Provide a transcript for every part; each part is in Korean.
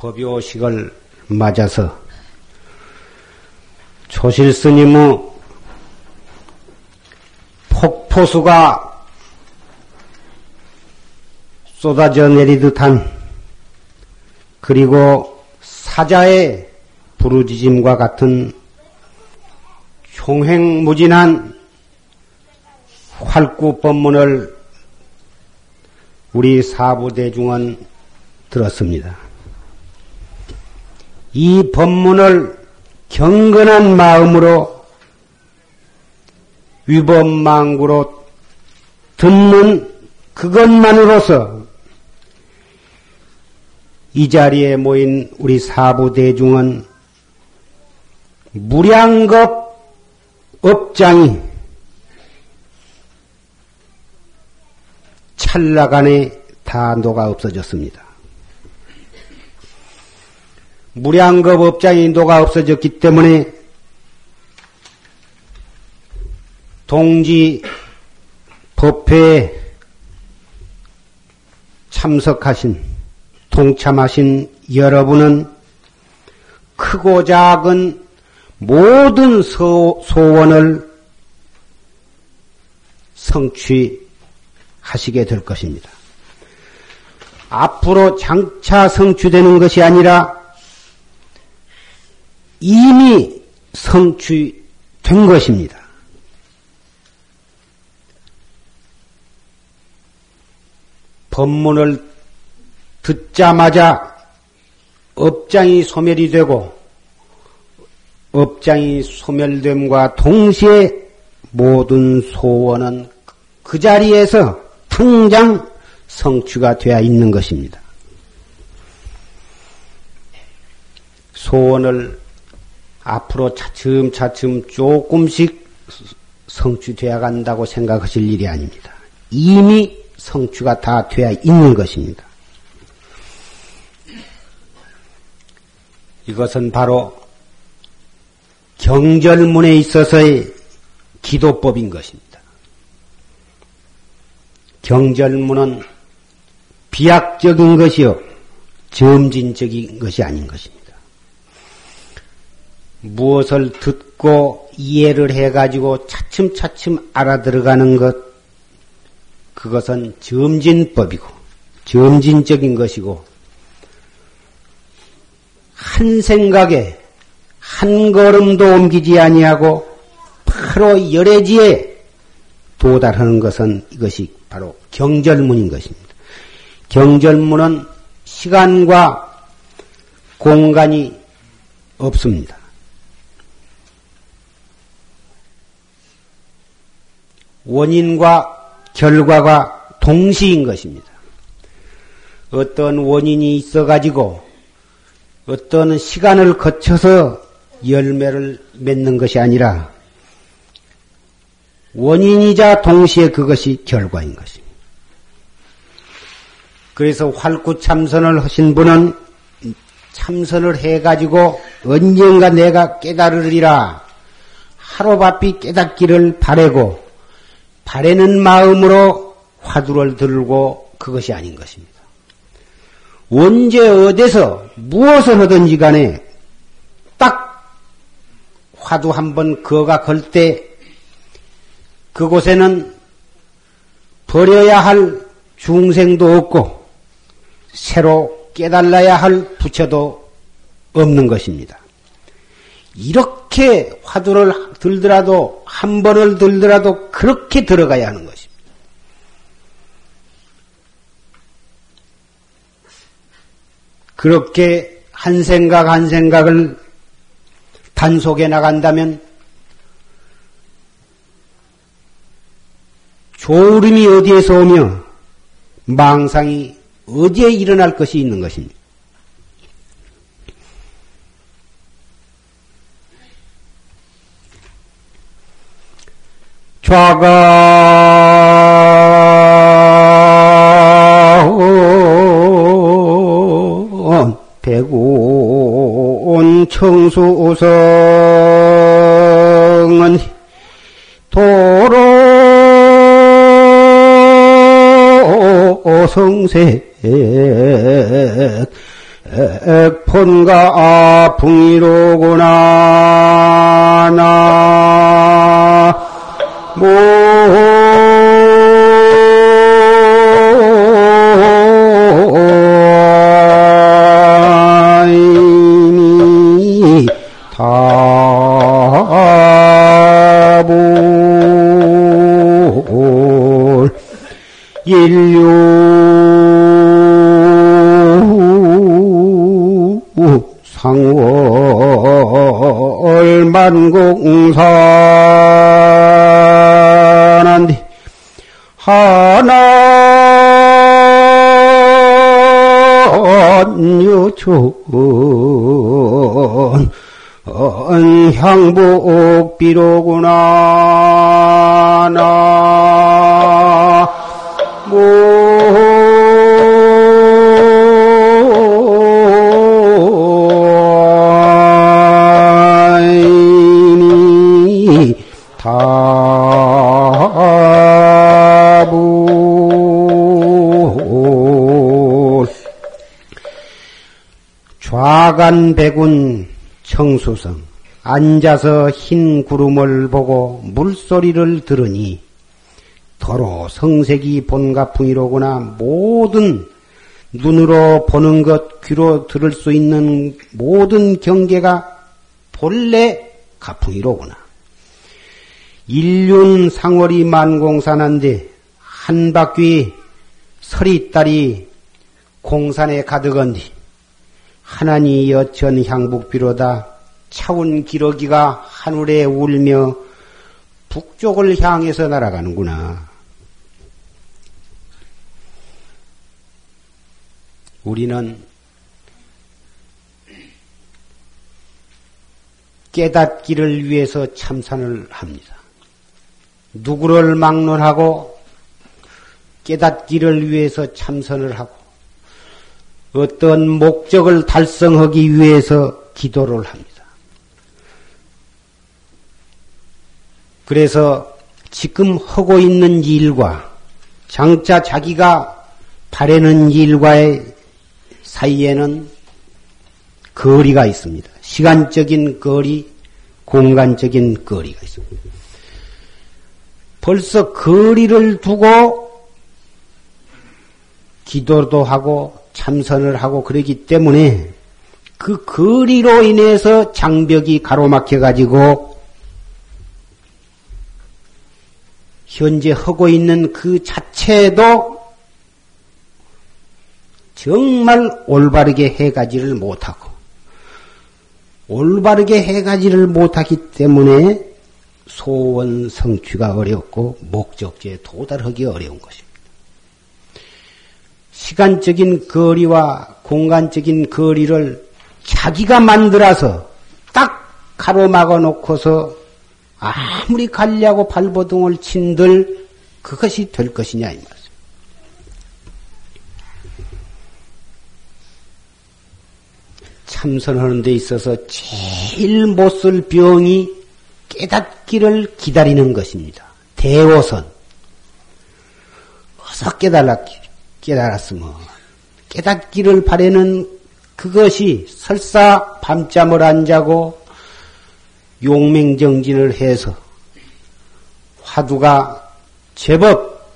법요식을 맞아서 조실 스님의 폭포수가 쏟아져 내리듯한 그리고 사자의 부르짖음과 같은 흉행무진한 활구 법문을 우리 사부대중은 들었습니다. 이 법문을 경건한 마음으로 위법망구로 듣는 그것만으로서 이 자리에 모인 우리 사부 대중은 무량겁 업장이 찰나간에 다 녹아 없어졌습니다. 무량겁 업장이 녹아 없어졌기 때문에 동지 법회에 참석하신 동참하신 여러분은 크고 작은 모든 소, 소원을 성취하시게 될 것입니다. 앞으로 장차 성취되는 것이 아니라 이미 성취된 것입니다. 법문을 듣자마자 업장이 소멸이 되고 업장이 소멸됨과 동시에 모든 소원은 그 자리에서 당장 성취가 되어 있는 것입니다. 소원을 앞으로 차츰차츰 조금씩 성취되어 간다고 생각하실 일이 아닙니다. 이미 성취가 다 되어 있는 것입니다. 이것은 바로 경절문에 있어서의 기도법인 것입니다. 경절문은 비약적인 것이요, 점진적인 것이 아닌 것입니다. 무엇을 듣고 이해를 해가지고 차츰차츰 알아들어가는 것, 그것은 점진법이고, 점진적인 것이고, 한 생각에 한 걸음도 옮기지 아니하고 바로 열애지에 도달하는 것은 이것이 바로 경절문인 것입니다. 경절문은 시간과 공간이 없습니다. 원인과 결과가 동시인 것입니다. 어떤 원인이 있어가지고 어떤 시간을 거쳐서 열매를 맺는 것이 아니라 원인이자 동시에 그것이 결과인 것입니다. 그래서 활구 참선을 하신 분은 참선을 해가지고 언젠가 내가 깨달으리라 하루바삐 깨닫기를 바래고 바래는 마음으로 화두를 들고 그것이 아닌 것입니다. 언제 어디서 무엇을 하든지 간에 딱 화두 한번 그어가 걸 때 그곳에는 버려야 할 중생도 없고 새로 깨달아야 할 부처도 없는 것입니다. 이렇게 화두를 들더라도 한 번을 들더라도 그렇게 들어가야 하는 것입니다. 그렇게 한 생각 한 생각을 단속해 나간다면 조울음이 어디에서 오며 망상이 어디에 일어날 것이 있는 것입니다. 좌가 대구온 청수성은 도로 성색 본가 풍이로구나 만공산한디 하나 유촌 향복 비로구나 나 화간 백운 청수성 앉아서 흰 구름을 보고 물소리를 들으니 도로 성색이 본가풍이로구나 모든 눈으로 보는 것, 귀로 들을 수 있는 모든 경계가 본래 가풍이로구나. 인륜 상월이 만공산한데 한 바퀴 서리딸이 공산에 가득한디 하나니 여천 향북비로다 차운 기러기가 하늘에 울며 북쪽을 향해서 날아가는구나. 우리는 깨닫기를 위해서 참선을 합니다. 누구를 막론하고 깨닫기를 위해서 참선을 하고 어떤 목적을 달성하기 위해서 기도를 합니다. 그래서 지금 하고 있는 일과 장차 자기가 바라는 일과의 사이에는 거리가 있습니다. 시간적인 거리, 공간적인 거리가 있습니다. 벌써 거리를 두고 기도도 하고 참선을 하고 그러기 때문에 그 거리로 인해서 장벽이 가로막혀 가지고 현재 하고 있는 그 자체도 정말 올바르게 해가지를 못하고 올바르게 해가지를 못하기 때문에 소원 성취가 어렵고 목적지에 도달하기 어려운 것입니다. 시간적인 거리와 공간적인 거리를 자기가 만들어서 딱 가로막아 놓고서 아무리 갈려고 발버둥을 친들 그것이 될 것이냐 이 말씀. 참선하는 데 있어서 제일 못 쓸 병이 깨닫기를 기다리는 것입니다. 대오선. 어서 깨달았기 깨달았으면 깨닫기를 바라는 그것이 설사 밤잠을 안 자고 용맹정진을 해서 화두가 제법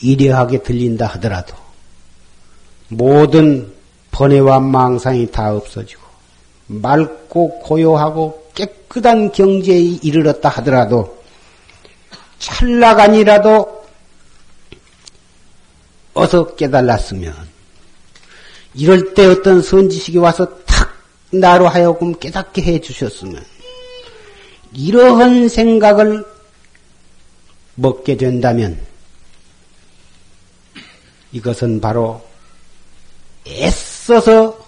이려하게 들린다 하더라도 모든 번뇌와 망상이 다 없어지고 맑고 고요하고 깨끗한 경지에 이르렀다 하더라도 찰나간이라도 어서 깨달았으면 이럴 때 어떤 선지식이 와서 탁 나로 하여금 깨닫게 해 주셨으면 이러한 생각을 먹게 된다면 이것은 바로 애써서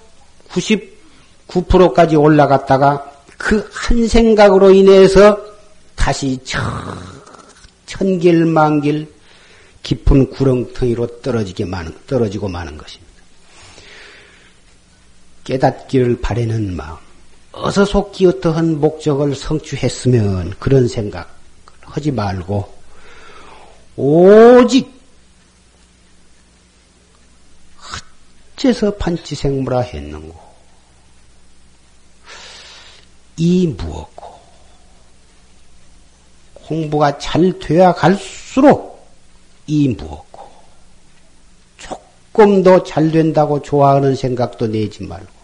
99%까지 올라갔다가 그 한 생각으로 인해서 다시 천길만길 깊은 구렁텅이로 떨어지게 마는, 떨어지고 마는 것입니다. 깨닫기를 바라는 마음, 어서 속기 어떠한 목적을 성취했으면 그런 생각 하지 말고, 오직 어째서 판치생무라 했는고? 이 무엇고? 공부가 잘 돼야 갈수록 이 무엇고? 조금 더 잘 된다고 좋아하는 생각도 내지 말고,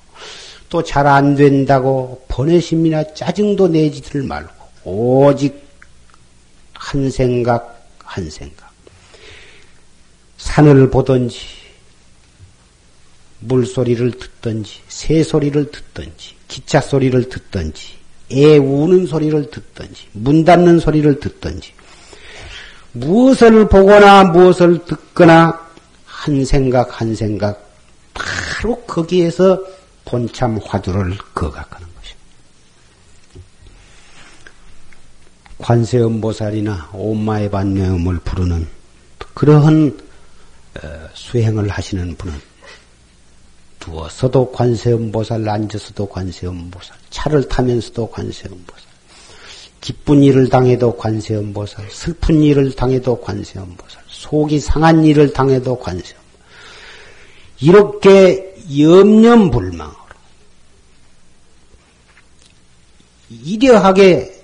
또 잘 안 된다고 번외심이나 짜증도 내지들 말고, 오직 한 생각, 한 생각. 산을 보든지, 물소리를 듣든지, 새소리를 듣든지, 기차 소리를 듣든지, 애 우는 소리를 듣든지, 문 닫는 소리를 듣든지, 무엇을 보거나 무엇을 듣거나 한 생각 한 생각 바로 거기에서 본참 화두를 거각하는 것입니다. 관세음 보살이나 오마의 반매음을 부르는 그러한 어, 수행을 하시는 분은 누워서도 관세음 보살, 앉아서도 관세음 보살, 차를 타면서도 관세음 보살, 기쁜 일을 당해도 관세음 보살, 슬픈 일을 당해도 관세음 보살, 속이 상한 일을 당해도 관세음. 이렇게 염려불망으로 이려하게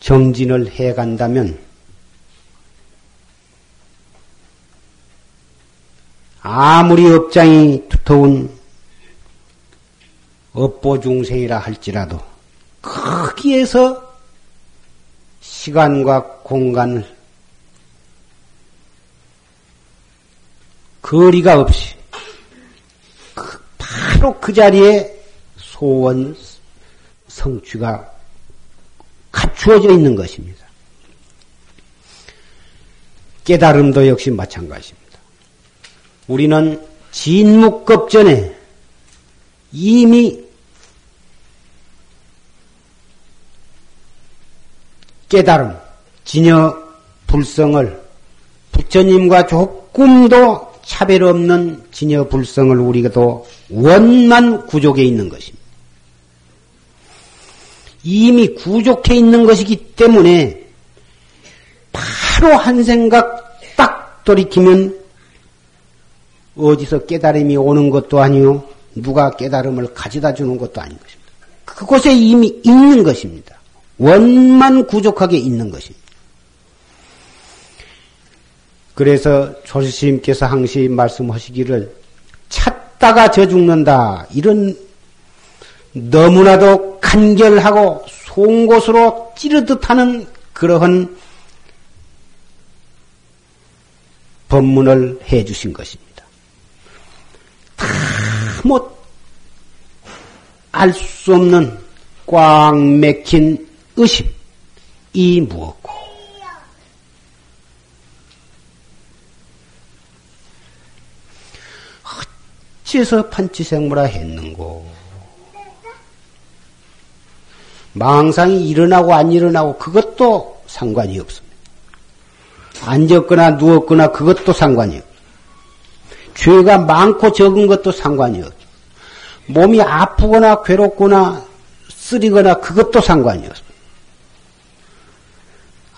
정진을 해 간다면 아무리 업장이 두터운 업보 중생이라 할지라도 거기에서 시간과 공간을 거리가 없이 그 바로 그 자리에 소원 성취가 갖추어져 있는 것입니다. 깨달음도 역시 마찬가지입니다. 우리는 진묵급 전에 이미 깨달음, 진여 불성을 부처님과 조금도 차별 없는 진여 불성을 우리가도 원만 구족에 있는 것입니다. 이미 구족해 있는 것이기 때문에 바로 한 생각 딱 돌이키면 어디서 깨달음이 오는 것도 아니요. 누가 깨달음을 가져다 주는 것도 아닌 것입니다. 그곳에 이미 있는 것입니다. 원만 구족하게 있는 것입니다. 그래서 조시스님께서 항시 말씀하시기를 찾다가 저 죽는다. 이런 너무나도 간결하고 송곳으로 찌르듯 하는 그러한 법문을 해 주신 것입니다. 다못 알 수 없는 꽉 맥힌 의심 이 무엇고 어째서 판치생무라 했는고 망상이 일어나고 안 일어나고 그것도 상관이 없습니다. 앉았거나 누웠거나 그것도 상관이 없습니다. 죄가 많고 적은 것도 상관이 없죠. 몸이 아프거나 괴롭거나 쓰리거나 그것도 상관이 없습니다.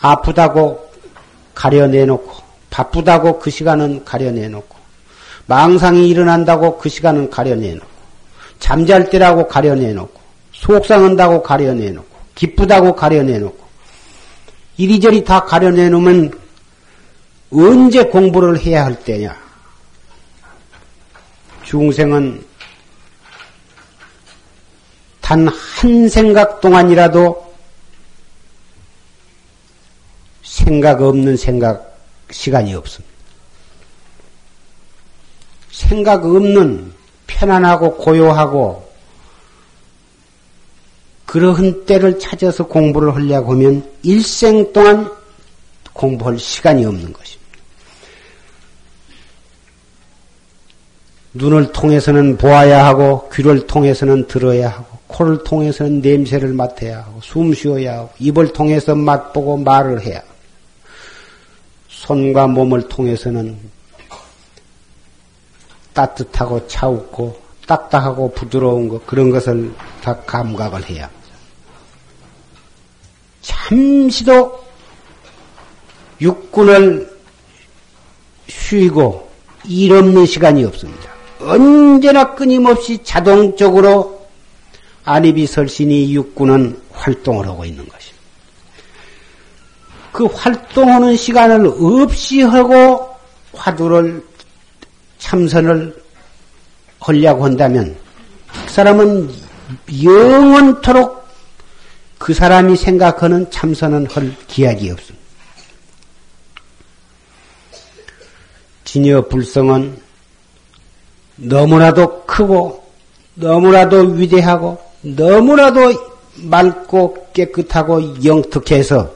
아프다고 가려내놓고 바쁘다고 그 시간은 가려내놓고 망상이 일어난다고 그 시간은 가려내놓고 잠잘 때라고 가려내놓고 속상한다고 가려내놓고 기쁘다고 가려내놓고 이리저리 다 가려내놓으면 언제 공부를 해야 할 때냐? 중생은 단 한 생각 동안이라도 생각 없는 생각 시간이 없습니다. 생각 없는 편안하고 고요하고 그러한 때를 찾아서 공부를 하려고 하면 일생 동안 공부할 시간이 없는 것입니다. 눈을 통해서는 보아야 하고 귀를 통해서는 들어야 하고 코를 통해서는 냄새를 맡아야 하고 숨 쉬어야 하고 입을 통해서 맛보고 말을 해야 하고 손과 몸을 통해서는 따뜻하고 차갑고 딱딱하고 부드러운 것 그런 것을 다 감각을 해야 합니다. 잠시도 육군을 쉬고 일 없는 시간이 없습니다. 언제나 끊임없이 자동적으로 안입이 설신이 육군은 활동을 하고 있는 것입니다. 그 활동하는 시간을 없이 하고 화두를 참선을 하려고 한다면 그 사람은 영원토록 그 사람이 생각하는 참선은 할 기약이 없습니다. 진여 불성은 너무나도 크고 너무나도 위대하고 너무나도 맑고 깨끗하고 영특해서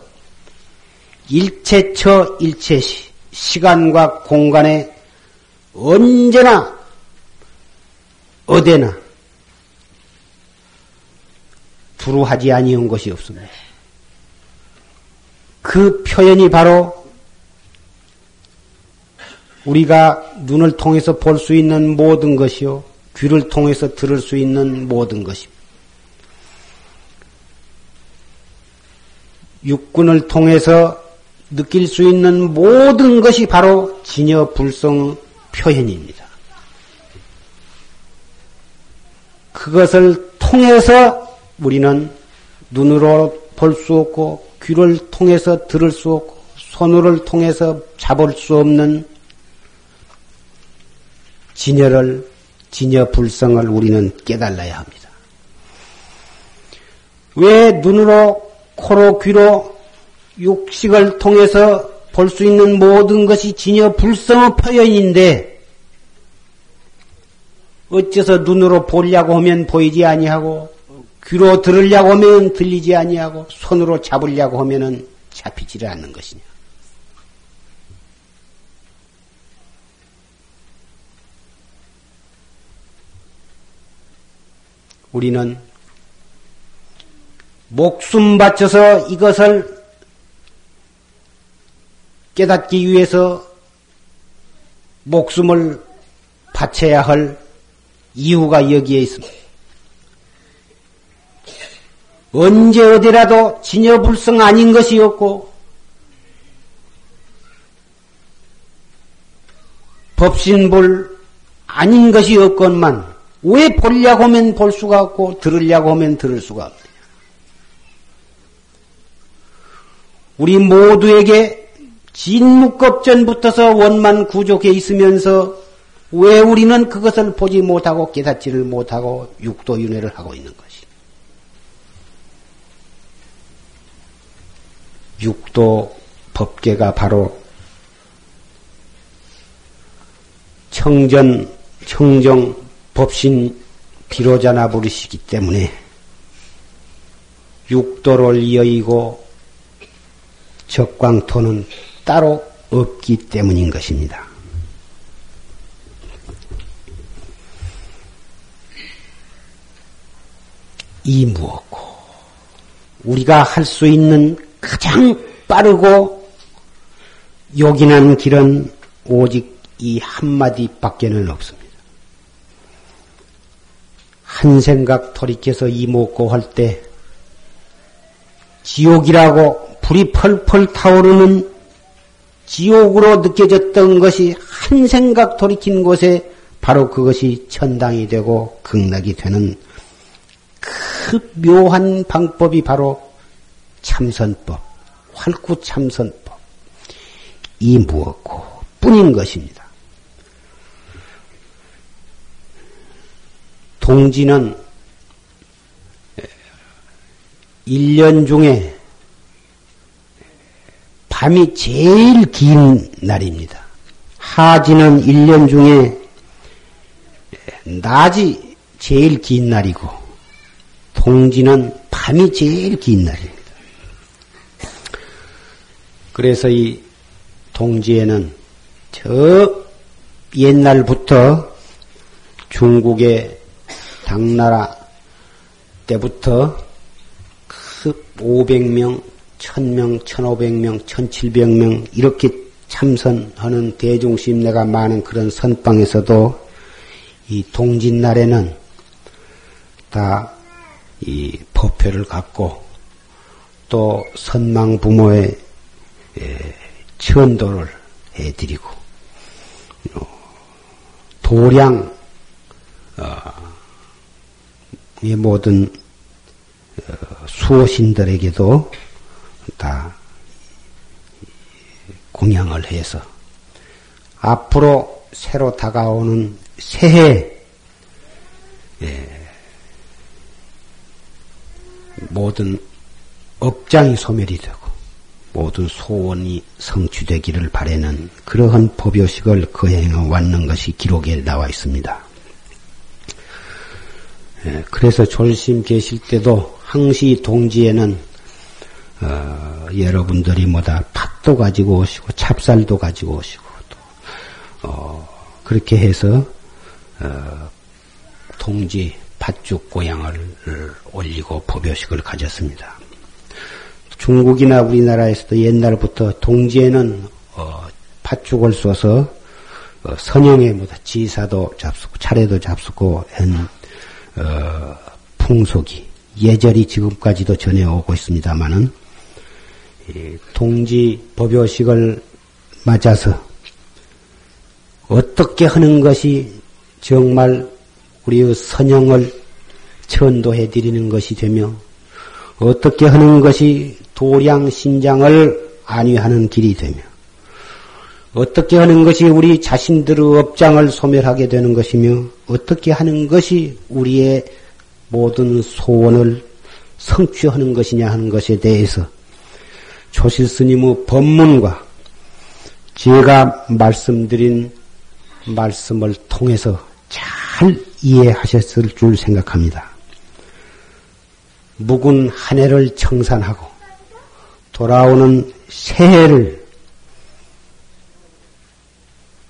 일체처 일체시 시간과 공간에 언제나 어디나 두루하지 아니한 것이 없습니다. 그 표현이 바로 우리가 눈을 통해서 볼 수 있는 모든 것이요, 귀를 통해서 들을 수 있는 모든 것입니다. 육군을 통해서 느낄 수 있는 모든 것이 바로 진여 불성 표현입니다. 그것을 통해서 우리는 눈으로 볼 수 없고 귀를 통해서 들을 수 없고 손을 통해서 잡을 수 없는 진여를 진여 불성을 우리는 깨달아야 합니다. 왜 눈으로 코로 귀로 육식을 통해서 볼 수 있는 모든 것이 진여 불성의 표현인데 어째서 눈으로 보려고 하면 보이지 아니하고 귀로 들으려고 하면 들리지 아니하고 손으로 잡으려고 하면은 잡히지를 않는 것이냐? 우리는 목숨 바쳐서 이것을 깨닫기 위해서 목숨을 바쳐야 할 이유가 여기에 있습니다. 언제 어디라도 진여불성 아닌 것이 없고 법신불 아닌 것이 없건만 왜 보려고 하면 볼 수가 없고 들으려고 하면 들을 수가 없느냐. 우리 모두에게 진묵겁전부터서 원만 구족해 있으면서 왜 우리는 그것을 보지 못하고 깨닫지를 못하고 육도윤회를 하고 있는 것이. 육도 법계가 바로 청전, 청정, 법신 비로자나 부르시기 때문에 육도를 여의고 적광토는 따로 없기 때문인 것입니다. 이 무엇고 우리가 할 수 있는 가장 빠르고 요긴한 길은 오직 이 한마디밖에는 없습니다. 한 생각 돌이켜서 이목고 할 때 지옥이라고 불이 펄펄 타오르는 지옥으로 느껴졌던 것이 한 생각 돌이킨 곳에 바로 그것이 천당이 되고 극락이 되는 그 묘한 방법이 바로 참선법, 활구 참선법. 이 무엇고 뿐인 것입니다. 동지는 1년 중에 밤이 제일 긴 날입니다. 하지는 1년 중에 낮이 제일 긴 날이고, 동지는 밤이 제일 긴 날입니다. 그래서 이 동지에는 저 옛날부터 중국의 당나라 때부터 그 500명, 1000명, 1500명, 1700명 이렇게 참선하는 대중심내가 많은 그런 선방에서도 이 동짓날에는 다 이 법회를 갖고 또 선망 부모의 천도를 해드리고 도량 어, 이 모든 어, 수호신들에게도 다 공양을 해서 앞으로 새로 다가오는 새해 예, 모든 업장이 소멸이 되고 모든 소원이 성취되기를 바라는 그러한 법요식을 거행해 왔는 것이 기록에 나와 있습니다. 예, 그래서 졸심 계실 때도 항시 동지에는 어, 여러분들이 뭐다 팥도 가지고 오시고 찹쌀도 가지고 오시고 또 어, 그렇게 해서 어, 동지 팥죽 고향을 올리고 법요식을 가졌습니다. 중국이나 우리나라에서도 옛날부터 동지에는 어, 팥죽을 써서 어, 선영에 뭐다 지사도 잡수고 차례도 잡수고 한 어, 풍속이 예절이 지금까지도 전해오고 있습니다만은 동지 법요식을 맞아서 어떻게 하는 것이 정말 우리의 선영을 천도해 드리는 것이 되며 어떻게 하는 것이 도량 신장을 안위하는 길이 되며 어떻게 하는 것이 우리 자신들의 업장을 소멸하게 되는 것이며 어떻게 하는 것이 우리의 모든 소원을 성취하는 것이냐 하는 것에 대해서 조실 스님의 법문과 제가 말씀드린 말씀을 통해서 잘 이해하셨을 줄 생각합니다. 묵은 한 해를 청산하고 돌아오는 새해를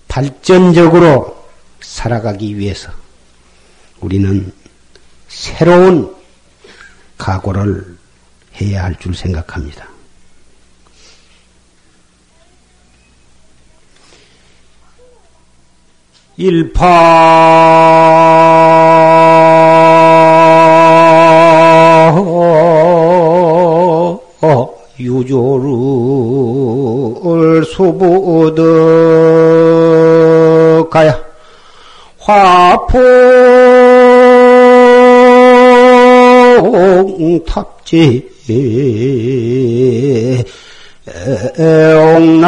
발전적으로 살아가기 위해서 우리는 새로운 각오를 해야 할 줄 생각합니다. 일파 수부득 가야. 화풍 탑지. 옥난간이로구나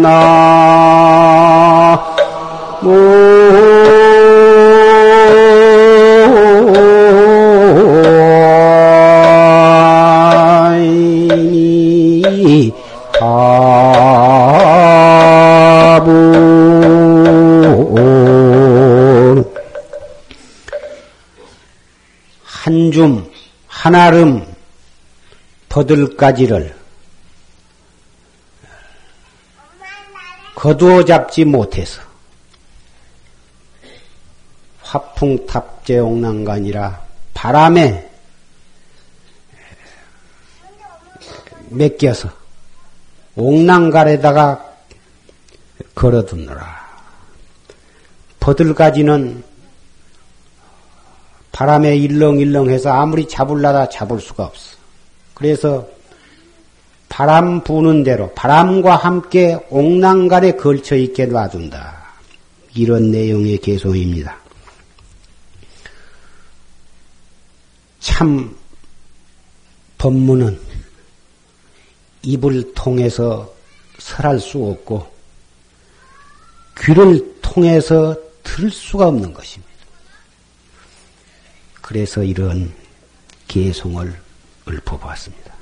나 한줌 한아름 버들가지를 거두어 잡지 못해서 화풍탑재 옥난간이라 바람에 맡겨서 옥난간에다가 걸어두느라 버들가지는 바람에 일렁일렁해서 아무리 잡을라다 잡을 수가 없어. 그래서 바람 부는 대로 바람과 함께 옥난간에 걸쳐 있게 놔둔다. 이런 내용의 개송입니다. 참 법문은 입을 통해서 설할 수 없고 귀를 통해서 들을 수가 없는 것입니다. 그래서 이런 개송을 읊어보았습니다.